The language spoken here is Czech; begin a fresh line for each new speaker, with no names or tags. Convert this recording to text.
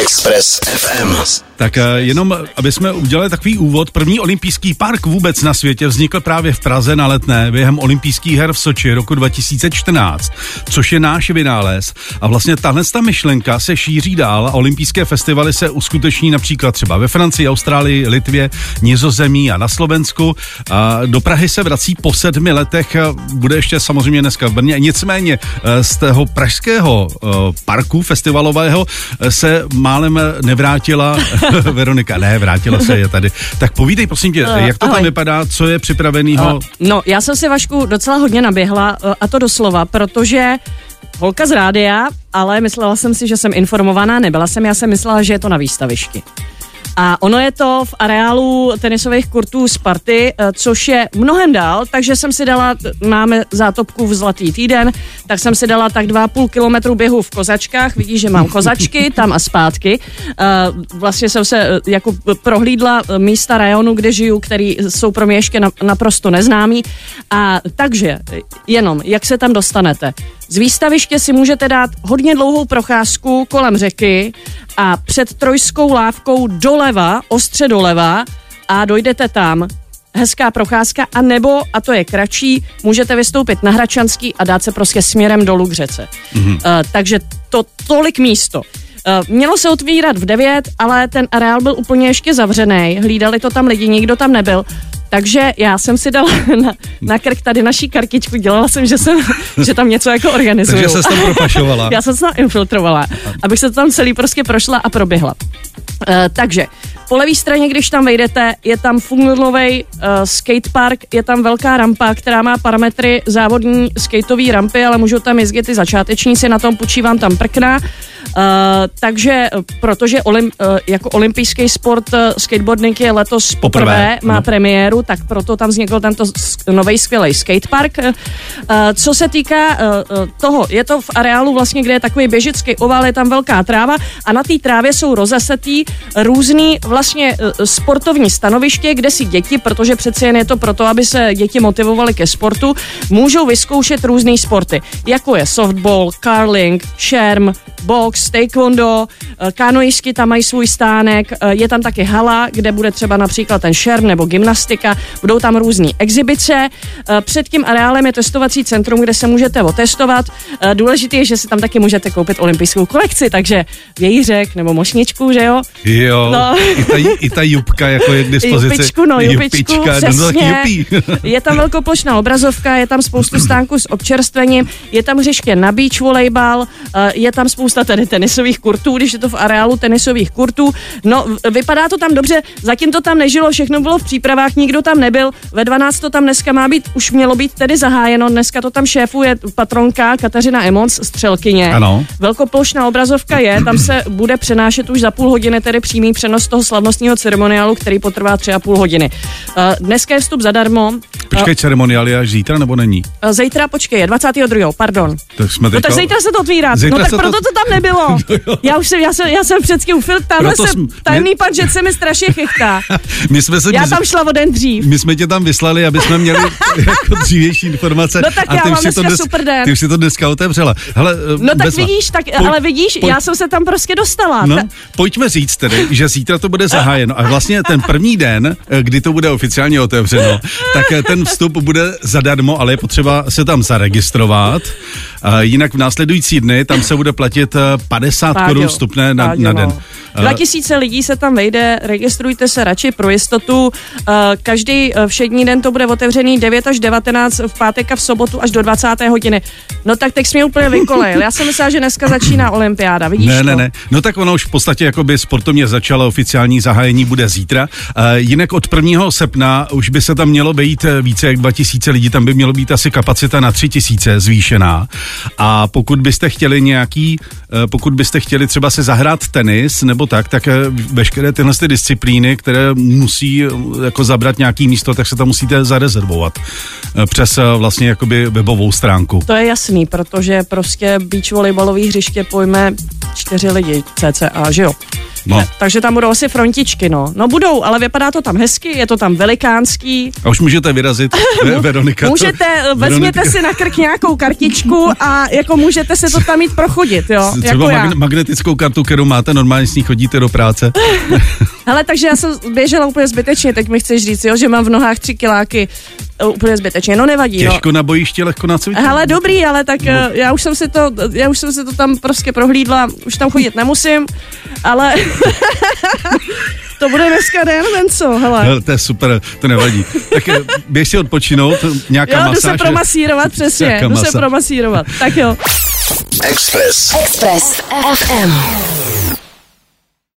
Express FM.
Tak eh, jenom, aby jsme udělali takový úvod, první olympijský park vůbec na světě vznikl právě v Praze na letné během olympijských her v Soči roku 2014, což je náš vynález. A vlastně tahle ta myšlenka se šíří dál a olympijské festivaly se uskuteční například třeba ve Francii, Austrálii, Litvě, Nizozemí a na Slovensku. A do Prahy se vrací po sedmi letech, bude ještě samozřejmě dneska v Brně. Nicméně eh, z toho pražského eh, parku festivalového se málem nevrátila Veronika. Ne, vrátila se, je tady. Tak povídej, prosím tě, jak to
ahoj.
tam vypadá, co je připravenýho?
No, já jsem si Vašku docela hodně naběhla, eh, a to doslova, protože holka z rádia, ale myslela jsem si, že jsem informovaná, nebyla jsem, já jsem myslela, že je to na výstavišti. A ono je to v areálu tenisových kurtů Sparty, eh, což je mnohem dál, takže jsem si dala, máme zátopku v Zlatý týden, tak jsem si dala tak 2,5 kilometru běhu v kozačkách, vidíš, že mám kozačky tam a zpátky. Eh, Vlastně jsem se eh, jako prohlídla místa rajonu, kde žiju, který jsou pro mě ještě na- naprosto neznámý. A takže jenom, jak se tam dostanete? Z výstaviště si můžete dát hodně dlouhou procházku kolem řeky a před trojskou lávkou doleva, ostře doleva a dojdete tam. Hezká procházka, a nebo, a to je kratší, můžete vystoupit na Hračanský a dát se prostě směrem dolů k řece. Mm-hmm. Uh, takže to tolik místo. Uh, mělo se otvírat v 9, ale ten areál byl úplně ještě zavřený. Hlídali to tam lidi, nikdo tam nebyl. Takže já jsem si dala na, na krk tady naší kartičku, dělala jsem, že, jsem, že tam něco jako organizuju.
Takže se tam propašovala.
Já jsem se tam infiltrovala, abych se tam celý prostě prošla a proběhla. Uh, takže po levé straně, když tam vejdete, je tam fungový uh, skatepark, je tam velká rampa, která má parametry závodní skateové rampy, ale můžou tam jezdit i začátečníci, na tom počívám tam prkna. Uh, takže, eh, protože olim, uh, jako olympijský sport uh, skateboarding je letos poprvé,
Poprvé,
má premiéru, tak proto tam vznikl tento nový skvělý skatepark. Uh, co se týká uh, toho, je to v areálu vlastně, kde je takový běžický oval, je tam velká tráva a na té trávě jsou rozesetý různý vlastně sportovní stanoviště, kde si děti, protože přece jen je to proto, aby se děti motivovaly ke sportu, můžou vyzkoušet různé sporty, jako je softball, curling, šerm, box, taekwondo, eh, kanoisti tam mají svůj stánek, eh, je tam taky hala, kde bude třeba například ten šerm nebo gymnastika, budou tam různé exibice. Eh, Před tím areálem je testovací centrum, kde se můžete otestovat. Eh, Důležité je, že si tam taky můžete koupit olympijskou kolekci, takže vějířek nebo mošničku, že jo?
Jo,
No.
i, ta, i ta jupka jako je k dispozici.
Jupičku, no, jupičku,
Jupička, no, tak
přesně.
jupí.
je tam velkoplošná obrazovka, je tam spoustu stánků s občerstvením, je tam hřiště na beach volejbal, eh, je tam spousta tady tenisových kurtů, když je to v areálu tenisových kurtů. No, vypadá to tam dobře, zatím to tam nežilo, všechno bylo v přípravách, nikdo tam nebyl. Ve 12 to tam dneska má být, už mělo být tedy zahájeno, dneska to tam šéfuje patronka Kateřina Emons, střelkyně.
Ano.
Velkoplošná obrazovka je, tam se bude přenášet už za půl hodiny, tedy přímý přenos toho slavnostního ceremoniálu, který potrvá tři a půl hodiny. Eh, Dneska je vstup zadarmo.
Počkej, ceremoniál je až zítra nebo není?
Zítra, počkej, je 22. pardon.
Tak jsme
No tak zítra se to otvírá.
Zítra
no tak
se to-
proto to tam nebylo. Já už jsem, já jsem, já jsem předtím ufil, tamhle
Proto
se
jsme-
tajemný pan, že se mi strašně chychtá.
My jsme se
Já
dnes-
tam šla o den dřív.
my jsme tě tam vyslali, aby jsme měli jako dřívější informace.
No tak
a
já mám
si to
dneska super den.
Ty už si to dneska otevřela. Hele, eh,
No tak vidíš, tak,
Pojď-
ale vidíš,
pojď-
já jsem se tam prostě dostala.
No, pojďme říct tedy, že zítra to bude zahájeno a vlastně ten první den, eh, kdy to bude oficiálně otevřeno, tak eh, ten vstup bude zadarmo, ale je potřeba se tam zaregistrovat. Eh, Jinak v následující dny tam se bude platit eh, 50
Páďo,
korun vstupné na,
Páďo,
na
no.
den. Eh,
Dva tisíce lidí se tam vejde, registrujte se radši pro jistotu. Eh, Každý eh, všední den to bude otevřený 9 až 19, v pátek a v sobotu až do 20. hodiny. No tak teď jsi mě úplně vykolejil. Já jsem myslela, že dneska začíná olympiáda, vidíš
Ne,
to?
ne, ne. No tak ono už v podstatě jakoby sportovně začalo, oficiální zahájení bude zítra. Jinak od 1. srpna už by se tam mělo být eh, více jak 2000 lidí, tam by mělo být asi kapacita na 3000 zvýšená. A pokud byste chtěli nějaký, eh, pokud byste chtěli třeba se zahrát tenis nebo tak, tak eh, veškeré tyhle ty disciplíny, které musí eh, jako zabrat nějaký místo, tak se tam musíte zarezervovat eh, přes vlastně jakoby webovou stránku.
To je jasný, protože prostě beach volejbalový hřiště pojme čtyři lidi cca, že jo?
No.
Takže tam budou asi frontičky, no. No budou, ale vypadá to tam hezky, je to tam velikánský.
A už můžete vyrazit, Veronika. to-
Můžete, eh, vezměte
Veronika-
si na krk nějakou kartičku a jako můžete se to tam mít prochodit, jo.
Třeba
Jako já.
magne- magnetickou kartu, kterou máte, normálně s ní chodíte do práce.
Hele, takže já jsem běžela úplně zbytečně, teď mi chceš říct, jo, že mám v nohách tři kiláky úplně zbytečně, no nevadí, no.
Těžko na bojišti, lehko na cvičení.
Hele, dobrý, ale tak no. já už jsem si to, já už jsem si to tam prostě prohlídla, už tam chodit nemusím, ale to bude dneska den, Venco, hele.
Hele, to je super, to nevadí. Tak eh, běž si odpočinout, nějaká
Jo, jdu
masáž.
se promasírovat, přesně, jdu se
masáž?
promasírovat, tak jo.
Express.
Express FM.